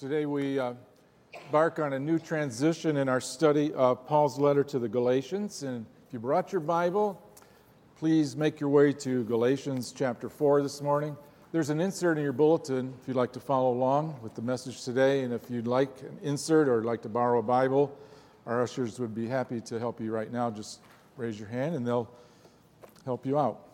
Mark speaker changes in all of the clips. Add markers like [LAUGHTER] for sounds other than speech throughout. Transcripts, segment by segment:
Speaker 1: Today we uh, embark on a new transition in our study of Paul's letter to the Galatians. And if you brought your Bible, please make your way to Galatians chapter 4 this morning. There's an insert in your bulletin if you'd like to follow along with the message today. And if you'd like an insert or like to borrow a Bible, our ushers would be happy to help you right now. Just raise your hand and they'll help you out.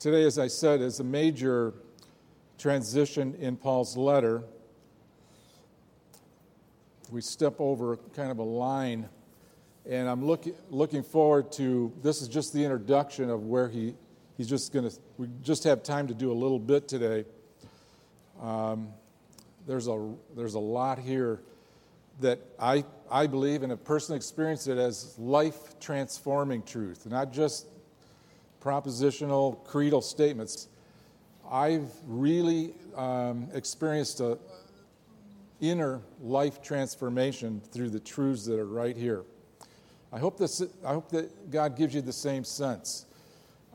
Speaker 1: Today, as I said, is a major transition in Paul's letter. We step over kind of a line, and I'm looking, looking forward to this is just the introduction of where he, he's just going to, we just have time to do a little bit today. Um, there's, a, there's a lot here that I, I believe and have personally experienced it as life transforming truth, not just propositional creedal statements, I've really um, experienced a inner life transformation through the truths that are right here. I hope, this, I hope that God gives you the same sense.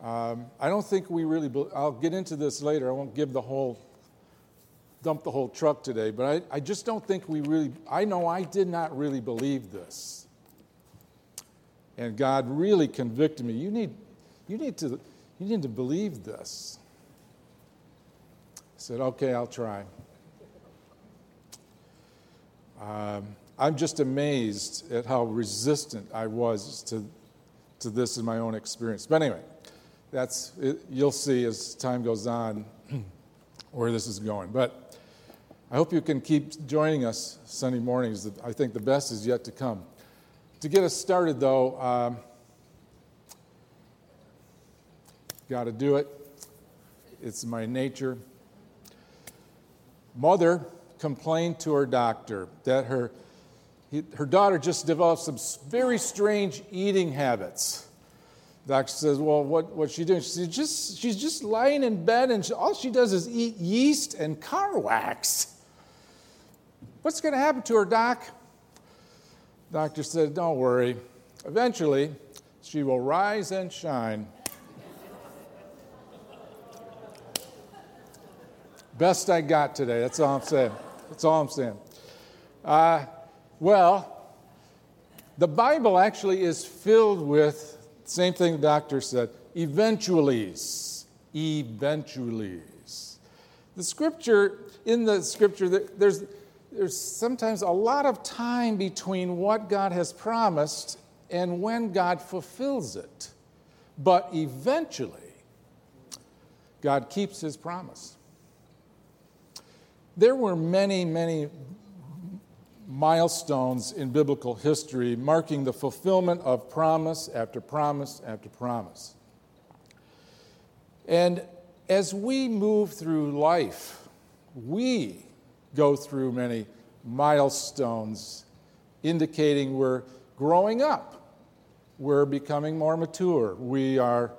Speaker 1: Um, I don't think we really, be, I'll get into this later. I won't give the whole, dump the whole truck today, but I, I just don't think we really, I know I did not really believe this. And God really convicted me. You need, you need to, you need to believe this. I said, Okay, I'll try. Um, I'm just amazed at how resistant I was to, to this in my own experience. But anyway, that's, it, you'll see as time goes on [CLEARS THROAT] where this is going. But I hope you can keep joining us Sunday mornings. I think the best is yet to come. To get us started, though, um, Got to do it. It's my nature. Mother complained to her doctor that her, her daughter just developed some very strange eating habits. Doctor says, Well, what, what's she doing? She says, just, She's just lying in bed and she, all she does is eat yeast and car wax. What's going to happen to her, doc? doctor said, Don't worry. Eventually, she will rise and shine. Best I got today. That's all I'm saying. That's all I'm saying. Uh, well, the Bible actually is filled with same thing the doctor said eventuallys. Eventuallys. The scripture, in the scripture, there's, there's sometimes a lot of time between what God has promised and when God fulfills it. But eventually, God keeps his promise. There were many, many milestones in biblical history marking the fulfillment of promise after promise after promise. And as we move through life, we go through many milestones indicating we're growing up, we're becoming more mature, we are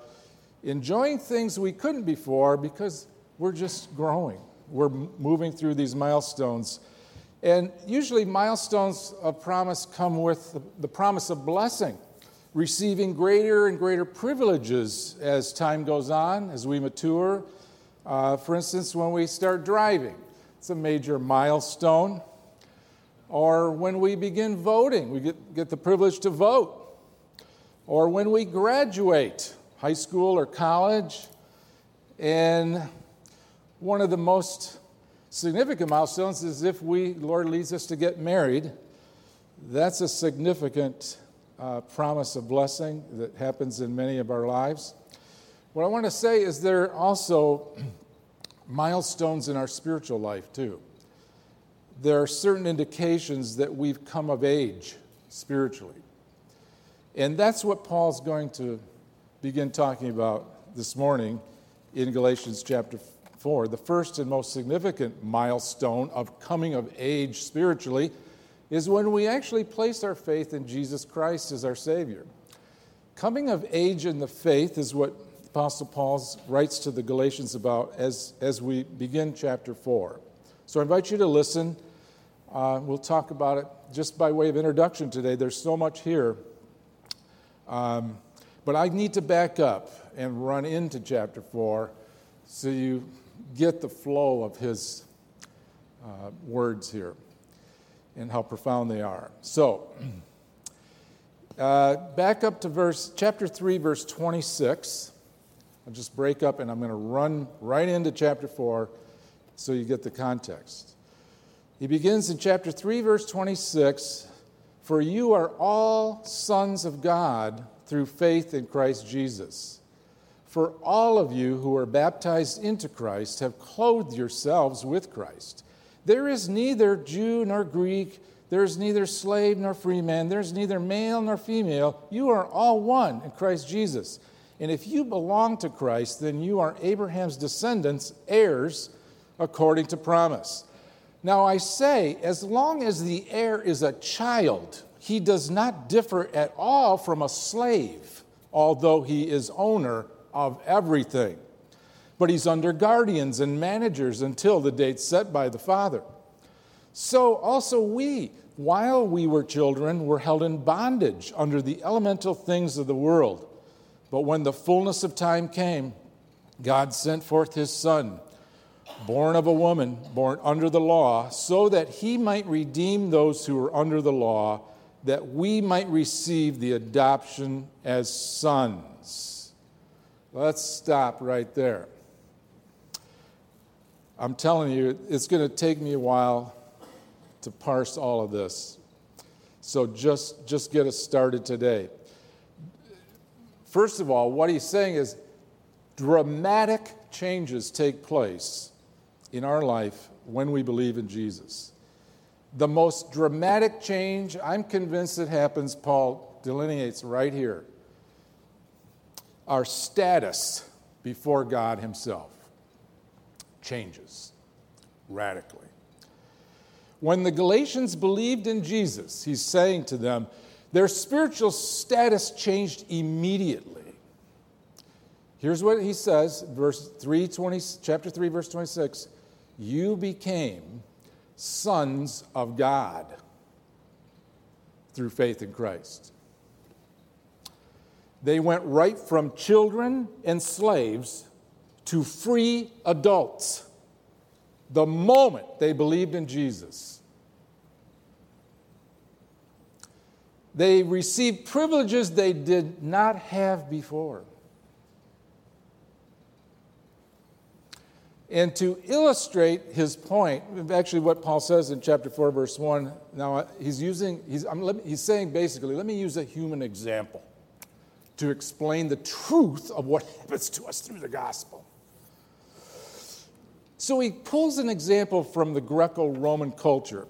Speaker 1: enjoying things we couldn't before because we're just growing we're moving through these milestones. And usually, milestones of promise come with the, promise of blessing, receiving greater and greater privileges as time goes on, as we mature. Uh, for instance, when we start driving, it's a major milestone. Or when we begin voting, we get, get the privilege to vote. Or when we graduate, high school or college, and one of the most significant milestones is if we, Lord leads us to get married. That's a significant uh, promise of blessing that happens in many of our lives. What I want to say is there are also [CLEARS THROAT] milestones in our spiritual life, too. There are certain indications that we've come of age spiritually. And that's what Paul's going to begin talking about this morning in Galatians chapter 4. The first and most significant milestone of coming of age spiritually is when we actually place our faith in Jesus Christ as our Savior. Coming of age in the faith is what Apostle Paul writes to the Galatians about as, as we begin chapter 4. So I invite you to listen. Uh, we'll talk about it just by way of introduction today. There's so much here. Um, but I need to back up and run into chapter 4 so you get the flow of his uh, words here and how profound they are. So, uh, back up to verse chapter 3 verse 26. I'll just break up and I'm going to run right into chapter 4 so you get the context. He begins in chapter 3 verse 26, "For you are all sons of God through faith in Christ Jesus." For all of you who are baptized into Christ have clothed yourselves with Christ. There is neither Jew nor Greek, there is neither slave nor free man, there is neither male nor female. You are all one in Christ Jesus. And if you belong to Christ, then you are Abraham's descendants, heirs according to promise. Now I say, as long as the heir is a child, he does not differ at all from a slave, although he is owner of everything. But he's under guardians and managers until the date set by the Father. So also we, while we were children, were held in bondage under the elemental things of the world. But when the fullness of time came, God sent forth his Son, born of a woman, born under the law, so that he might redeem those who were under the law, that we might receive the adoption as sons. Let's stop right there. I'm telling you, it's going to take me a while to parse all of this. So just, just get us started today. First of all, what he's saying is dramatic changes take place in our life when we believe in Jesus. The most dramatic change, I'm convinced it happens, Paul delineates right here our status before God Himself changes radically. When the Galatians believed in Jesus, He's saying to them, their spiritual status changed immediately. Here's what he says, verse 3, 20, chapter 3, verse 26. You became sons of God through faith in Christ. They went right from children and slaves to free adults the moment they believed in Jesus. They received privileges they did not have before. And to illustrate his point, actually, what Paul says in chapter 4, verse 1, now uh, he's using, he's, he's saying basically, let me use a human example to explain the truth of what happens to us through the gospel. So he pulls an example from the Greco Roman culture.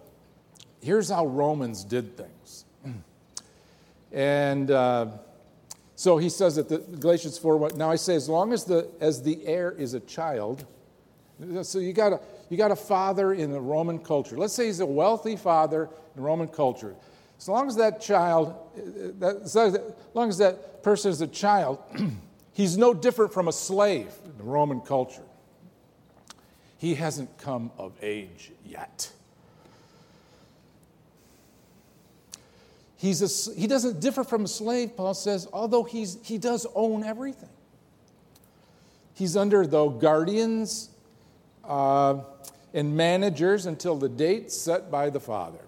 Speaker 1: Here's how Romans did things. [CLEARS THROAT] And uh, so he says that the Galatians 4 1, now I say, as long as the, as the heir is a child, so you got, a, you got a father in the Roman culture. Let's say he's a wealthy father in Roman culture. As long as that child, as long as that person is a child, [CLEARS THROAT] he's no different from a slave in the Roman culture. He hasn't come of age yet. He's a, he doesn't differ from a slave, Paul says, although he's, he does own everything. He's under, though, guardians uh, and managers until the date set by the Father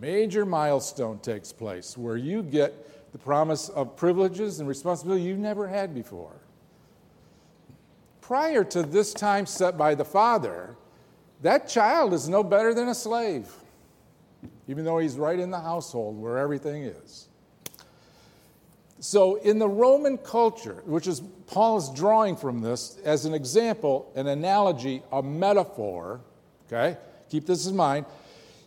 Speaker 1: major milestone takes place where you get the promise of privileges and responsibility you never had before. Prior to this time set by the father, that child is no better than a slave, even though he's right in the household where everything is. So, in the Roman culture, which is Paul is drawing from this as an example, an analogy, a metaphor, okay? Keep this in mind.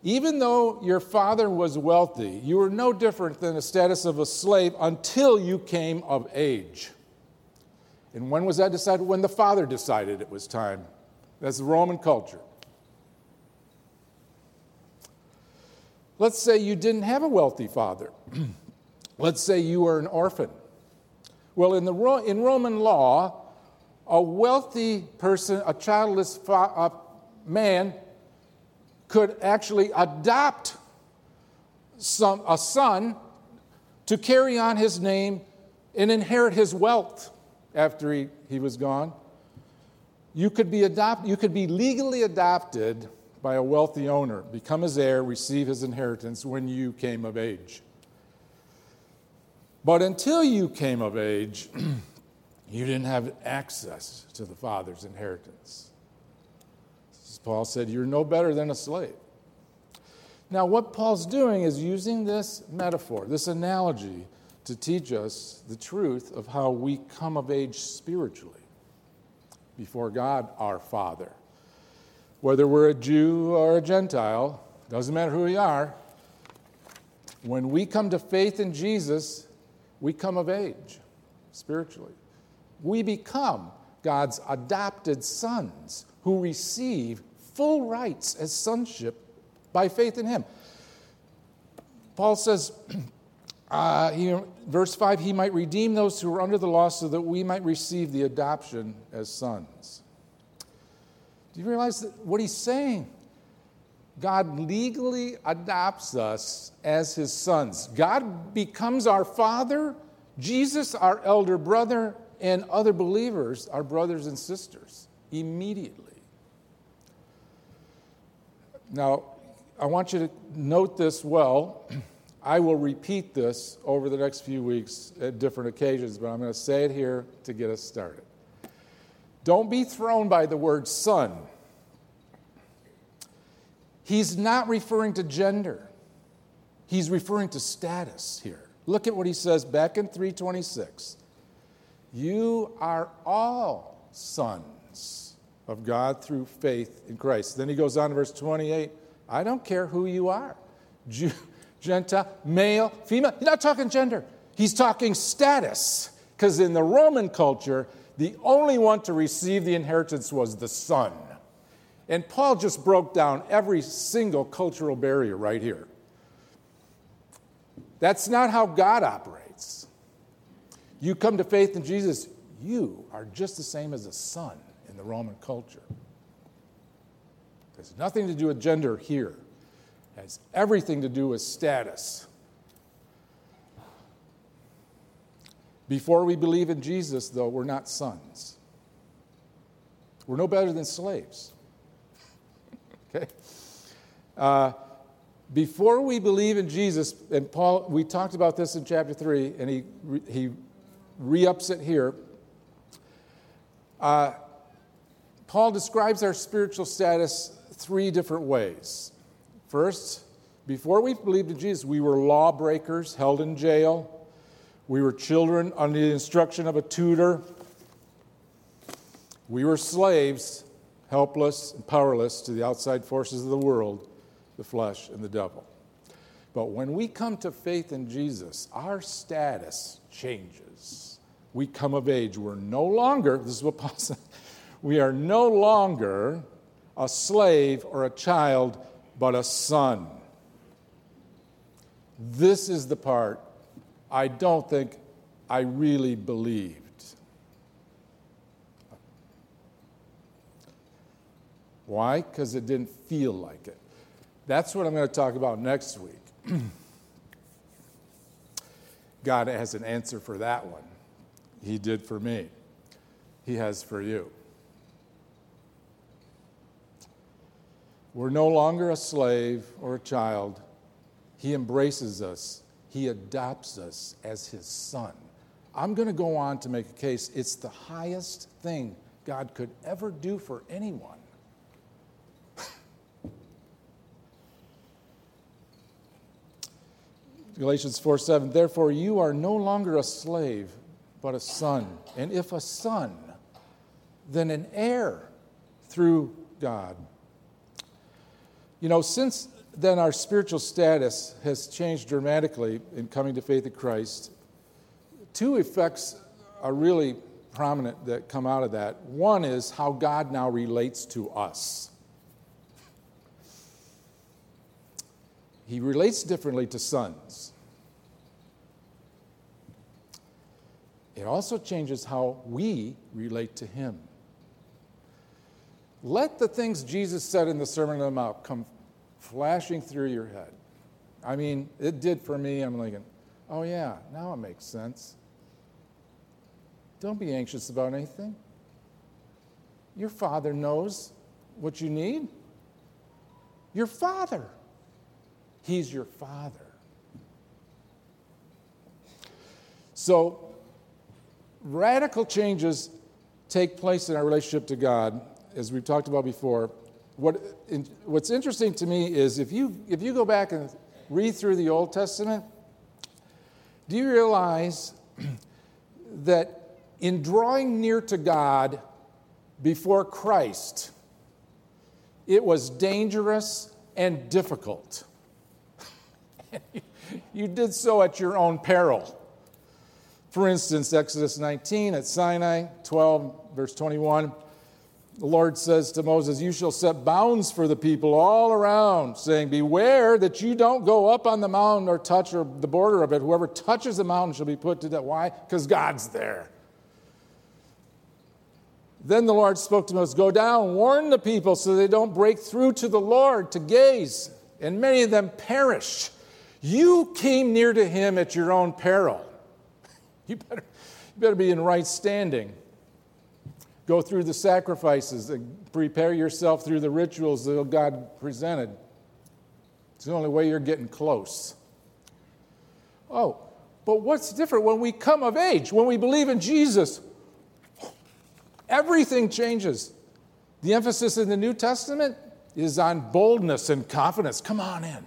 Speaker 1: Even though your father was wealthy, you were no different than the status of a slave until you came of age. And when was that decided? When the father decided it was time. That's the Roman culture. Let's say you didn't have a wealthy father. [CLEARS THROAT] Let's say you were an orphan. Well, in, the, in Roman law, a wealthy person, a childless fa- a man, could actually adopt some, a son to carry on his name and inherit his wealth after he, he was gone. You could, be adopt, you could be legally adopted by a wealthy owner, become his heir, receive his inheritance when you came of age. But until you came of age, [CLEARS THROAT] you didn't have access to the Father's inheritance. Paul said, You're no better than a slave. Now, what Paul's doing is using this metaphor, this analogy, to teach us the truth of how we come of age spiritually before God our Father. Whether we're a Jew or a Gentile, doesn't matter who we are, when we come to faith in Jesus, we come of age spiritually. We become God's adopted sons who receive full rights as sonship by faith in Him. Paul says, [CLEARS THROAT] uh, he, verse 5, he might redeem those who are under the law so that we might receive the adoption as sons. Do you realize what he's saying? God legally adopts us as his sons. God becomes our father, Jesus, our elder brother, and other believers, our brothers and sisters, immediately. Now, I want you to note this well. [CLEARS THROAT] I will repeat this over the next few weeks at different occasions, but I'm going to say it here to get us started. Don't be thrown by the word son. He's not referring to gender. He's referring to status here. Look at what he says back in 326. You are all sons of God through faith in Christ. Then he goes on to verse 28 I don't care who you are Jew, Gentile, male, female. He's not talking gender, he's talking status. Because in the Roman culture, the only one to receive the inheritance was the son. And Paul just broke down every single cultural barrier right here. That's not how God operates. You come to faith in Jesus, you are just the same as a son in the Roman culture It has nothing to do with gender here, it has everything to do with status. Before we believe in Jesus, though, we're not sons. We're no better than slaves. [LAUGHS] okay? Uh, before we believe in Jesus, and Paul, we talked about this in chapter 3, and he, he re ups it here. Uh, Paul describes our spiritual status three different ways. First, before we believed in Jesus, we were lawbreakers held in jail. We were children under the instruction of a tutor. We were slaves, helpless and powerless to the outside forces of the world, the flesh, and the devil. But when we come to faith in Jesus, our status changes. We come of age. We're no longer, this is what Paul [LAUGHS] said, we are no longer a slave or a child, but a son. This is the part I don't think I really believed. Why? Because it didn't feel like it. That's what I'm going to talk about next week. [CLEARS THROAT] God has an answer for that one. He did for me, He has for you. We're no longer a slave or a child. He embraces us, He adopts us as His son. I'm going to go on to make a case it's the highest thing God could ever do for anyone. [LAUGHS] Galatians 4 7, therefore you are no longer a slave, but a son. And if a son, then an heir through God. You know, since then, our spiritual status has changed dramatically in coming to faith in Christ. Two effects are really prominent that come out of that. One is how God now relates to us. He relates differently to sons. It also changes how we relate to Him. Let the things Jesus said in the Sermon on the Mount come flashing through your head. I mean, it did for me. I'm thinking, Oh, yeah, now it makes sense. Don't be anxious about anything. Your Father knows what you need. Your Father. He's your Father. So, radical changes take place in our relationship to God, as we've talked about before. What, in, what's interesting to me is if you, if you go back and read through the Old Testament, do you realize [CLEARS THROAT] that in drawing near to God before Christ, it was dangerous and difficult? [LAUGHS] you did so at your own peril. For instance, Exodus 19 at Sinai, 12, verse 21, the Lord says to Moses, You shall set bounds for the people all around, saying, Beware that you don't go up on the mountain or touch or the border of it. Whoever touches the mountain shall be put to death. Why? Because God's there. Then the Lord spoke to Moses, Go down, warn the people so they don't break through to the Lord to gaze. And many of them perished. You came near to him at your own peril. [LAUGHS] You better, you better be in right standing. Go through the sacrifices and prepare yourself through the rituals that God presented. It's the only way you're getting close. Oh, but what's different when we come of age, when we believe in Jesus? Everything changes. The emphasis in the New Testament is on boldness and confidence. Come on in.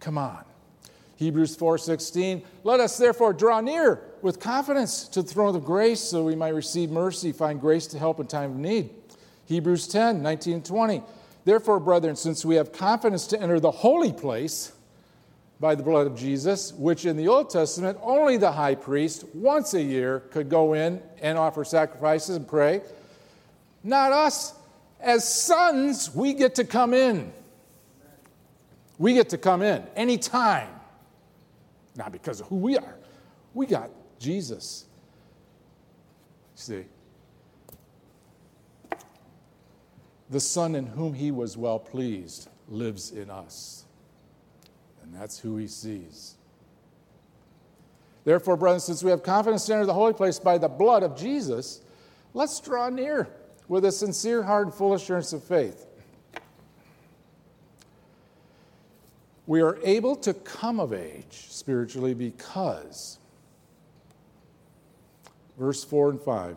Speaker 1: Come on. Hebrews 4:16 Let us therefore draw near with confidence to the throne of grace so we might receive mercy find grace to help in time of need. Hebrews 10, 19 and 20. Therefore, brethren, since we have confidence to enter the holy place by the blood of Jesus, which in the Old Testament only the high priest once a year could go in and offer sacrifices and pray, not us. As sons, we get to come in. We get to come in anytime not because of who we are. We got Jesus. See, the Son in whom he was well pleased lives in us, and that's who he sees. Therefore, brothers, since we have confidence to enter the holy place by the blood of Jesus, let's draw near with a sincere heart and full assurance of faith We are able to come of age spiritually because, verse 4 and 5,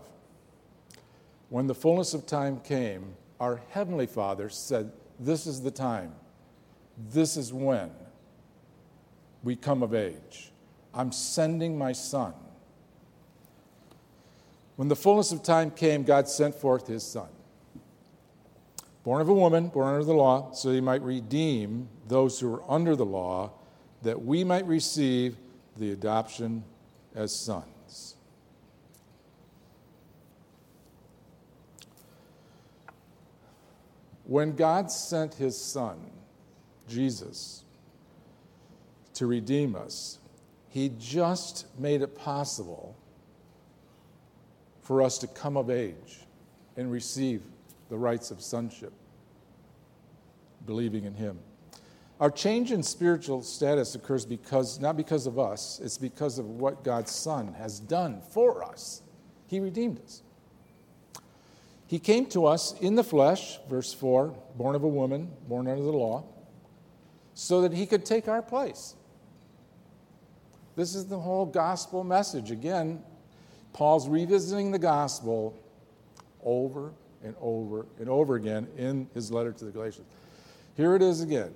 Speaker 1: when the fullness of time came, our Heavenly Father said, This is the time. This is when we come of age. I'm sending my Son. When the fullness of time came, God sent forth His Son born of a woman, born under the law, so he might redeem those who are under the law, that we might receive the adoption as sons. When God sent his Son, Jesus, to redeem us, he just made it possible for us to come of age and receive the rights of sonship, believing in Him. Our change in spiritual status occurs because, not because of us, it's because of what God's Son has done for us. He redeemed us. He came to us in the flesh, verse 4, born of a woman, born under the law, so that he could take our place. This is the whole gospel message. Again, Paul's revisiting the gospel over and over and over again in his letter to the Galatians. Here it is again.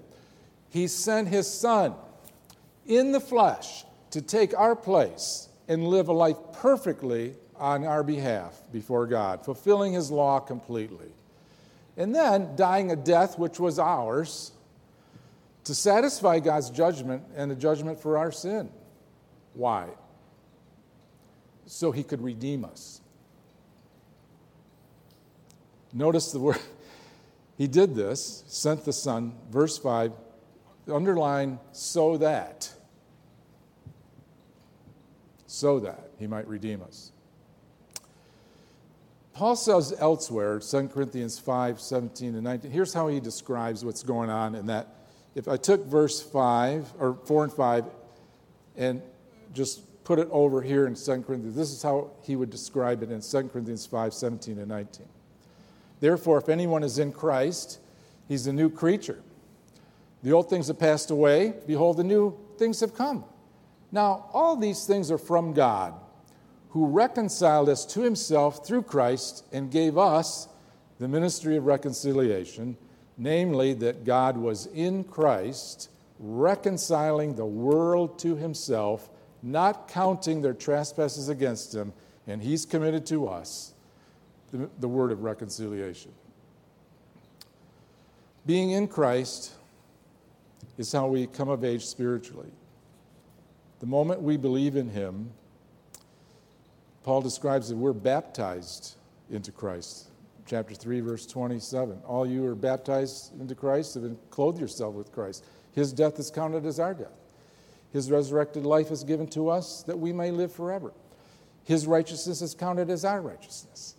Speaker 1: He sent his son in the flesh to take our place and live a life perfectly on our behalf before God, fulfilling his law completely. And then dying a death which was ours to satisfy God's judgment and the judgment for our sin. Why? So he could redeem us. Notice the word. [LAUGHS] He did this, sent the Son, verse 5, underline, so that. So that he might redeem us. Paul says elsewhere, 2 Corinthians 5, 17 and 19, here's how he describes what's going on in that. If I took verse 5, or 4 and 5, and just put it over here in 2 Corinthians. This is how he would describe it in 2 Corinthians 5 17 and 19. Therefore, if anyone is in Christ, he's a new creature. The old things have passed away. Behold, the new things have come. Now, all these things are from God, who reconciled us to himself through Christ and gave us the ministry of reconciliation, namely, that God was in Christ, reconciling the world to himself, not counting their trespasses against him, and he's committed to us the, the word of reconciliation. Being in Christ is how we come of age spiritually. The moment we believe in Him, Paul describes that we're baptized into Christ. Chapter 3, verse 27. All you are baptized into Christ have been clothed yourself with Christ. His death is counted as our death. His resurrected life is given to us that we may live forever. His righteousness is counted as our righteousness.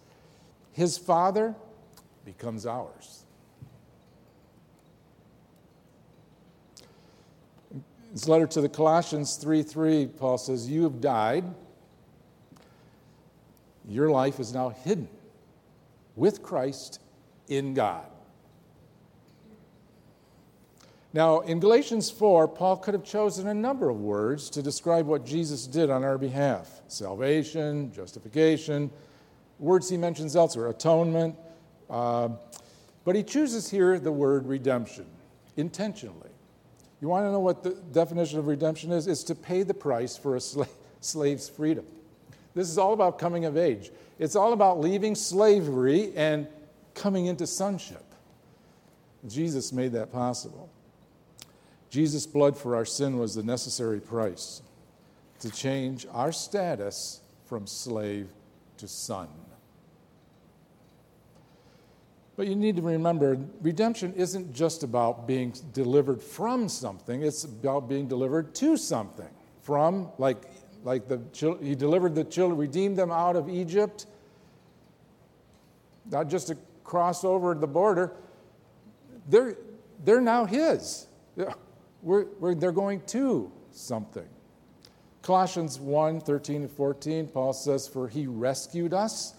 Speaker 1: His Father becomes ours. His letter to the Colossians 3 3, Paul says, You have died. Your life is now hidden with Christ in God. Now, in Galatians 4, Paul could have chosen a number of words to describe what Jesus did on our behalf salvation, justification, words he mentions elsewhere, atonement. Uh, but he chooses here the word redemption intentionally. You want to know what the definition of redemption is? It's to pay the price for a sla- slave's freedom. This is all about coming of age. It's all about leaving slavery and coming into sonship. Jesus made that possible. Jesus' blood for our sin was the necessary price to change our status from slave to son. But you need to remember redemption isn't just about being delivered from something, it's about being delivered to something. From, like, like the, he delivered the children, redeemed them out of Egypt, not just to cross over the border. They're, they're now his. We're, we're, they're going to something. Colossians 1 13 and 14, Paul says, For he rescued us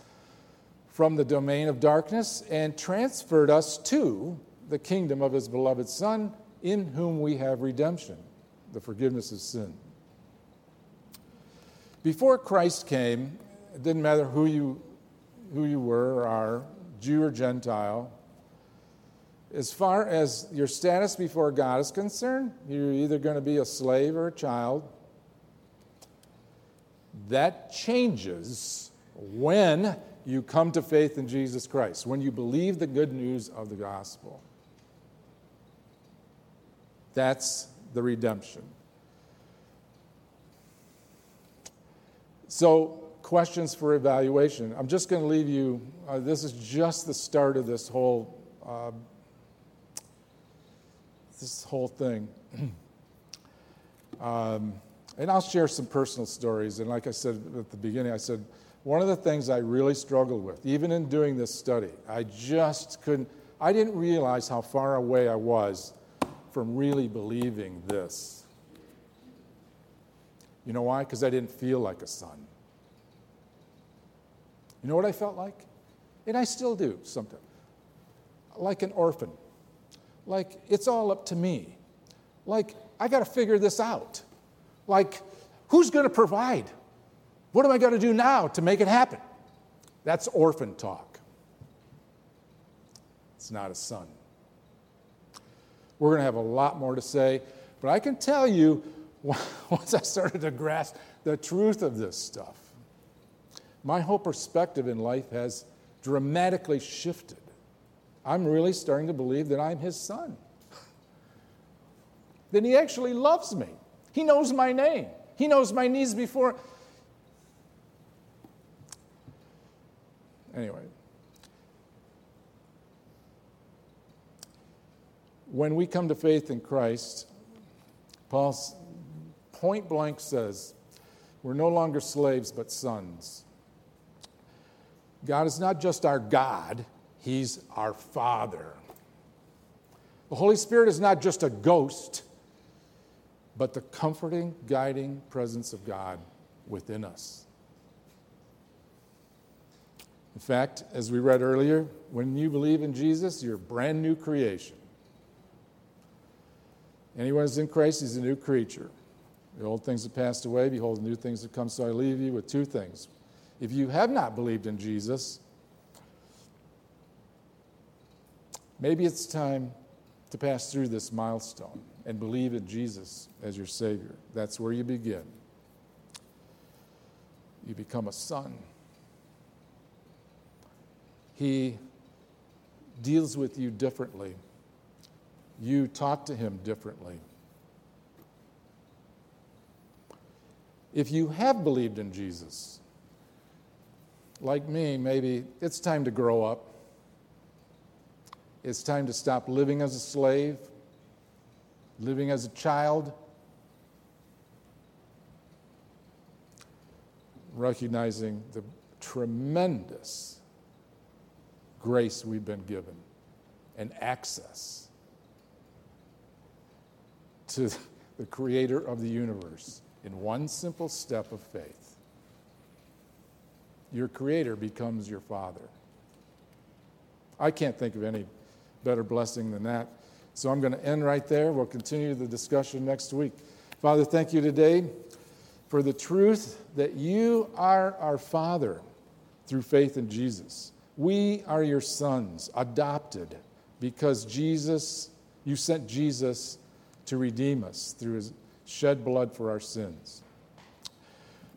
Speaker 1: from the domain of darkness and transferred us to the kingdom of his beloved Son, in whom we have redemption, the forgiveness of sin. Before Christ came, it didn't matter who you, who you were or are, Jew or Gentile. As far as your status before God is concerned, you're either going to be a slave or a child. That changes when you come to faith in Jesus Christ, when you believe the good news of the gospel. That's the redemption. So, questions for evaluation. I'm just going to leave you, uh, this is just the start of this whole. Uh, this whole thing. [CLEARS THROAT] um, and I'll share some personal stories. And like I said at the beginning, I said, one of the things I really struggled with, even in doing this study, I just couldn't, I didn't realize how far away I was from really believing this. You know why? Because I didn't feel like a son. You know what I felt like? And I still do sometimes. Like an orphan. Like it's all up to me. Like I got to figure this out. Like who's going to provide? What am I going to do now to make it happen? That's orphan talk. It's not a son. We're going to have a lot more to say, but I can tell you [LAUGHS] once I started to grasp the truth of this stuff, my whole perspective in life has dramatically shifted. I'm really starting to believe that I'm his son. that he actually loves me. He knows my name. He knows my needs before Anyway. When we come to faith in Christ, Paul point blank says, we're no longer slaves but sons. God is not just our God, He's our Father. The Holy Spirit is not just a ghost, but the comforting, guiding presence of God within us. In fact, as we read earlier, when you believe in Jesus, you're a brand new creation. Anyone who's in Christ is a new creature. The old things have passed away. Behold, new things have come. So I leave you with two things. If you have not believed in Jesus, maybe it's time to pass through this milestone and believe in Jesus as your Savior. That's where you begin. You become a son. He deals with you differently. You talk to him differently. If you have believed in Jesus, like me, maybe it's time to grow up. It's time to stop living as a slave, living as a child, recognizing the tremendous grace we've been given and access to [LAUGHS] the creator of the universe in one simple step of faith. Your Creator becomes your Father. I can't think of any better blessing than that. So I'm going to end right there. We'll continue the discussion next week. Father, thank you today for the truth that you are our Father through faith in Jesus. We are your sons, adopted, because Jesus, you sent Jesus to redeem us through his shed blood for our sins.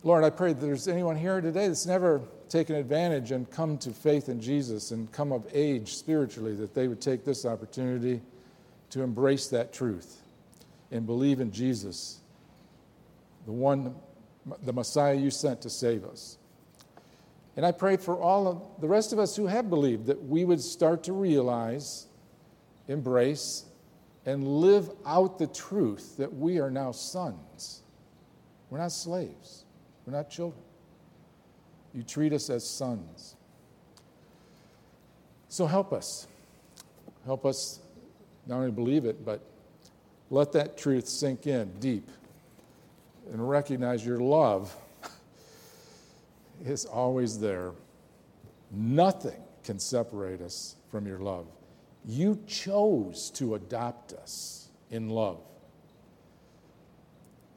Speaker 1: Lord, I pray that there's anyone here today that's never taken advantage and come to faith in Jesus and come of age spiritually, that they would take this opportunity to embrace that truth and believe in Jesus, the one, the Messiah you sent to save us. And I pray for all of the rest of us who have believed that we would start to realize, embrace, and live out the truth that we are now sons. We're not slaves, we're not children. You treat us as sons. So help us. Help us not only believe it, but let that truth sink in deep and recognize your love is always there. Nothing can separate us from your love. You chose to adopt us in love.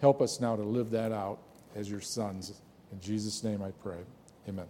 Speaker 1: Help us now to live that out as your sons. In Jesus' name I pray. Amen.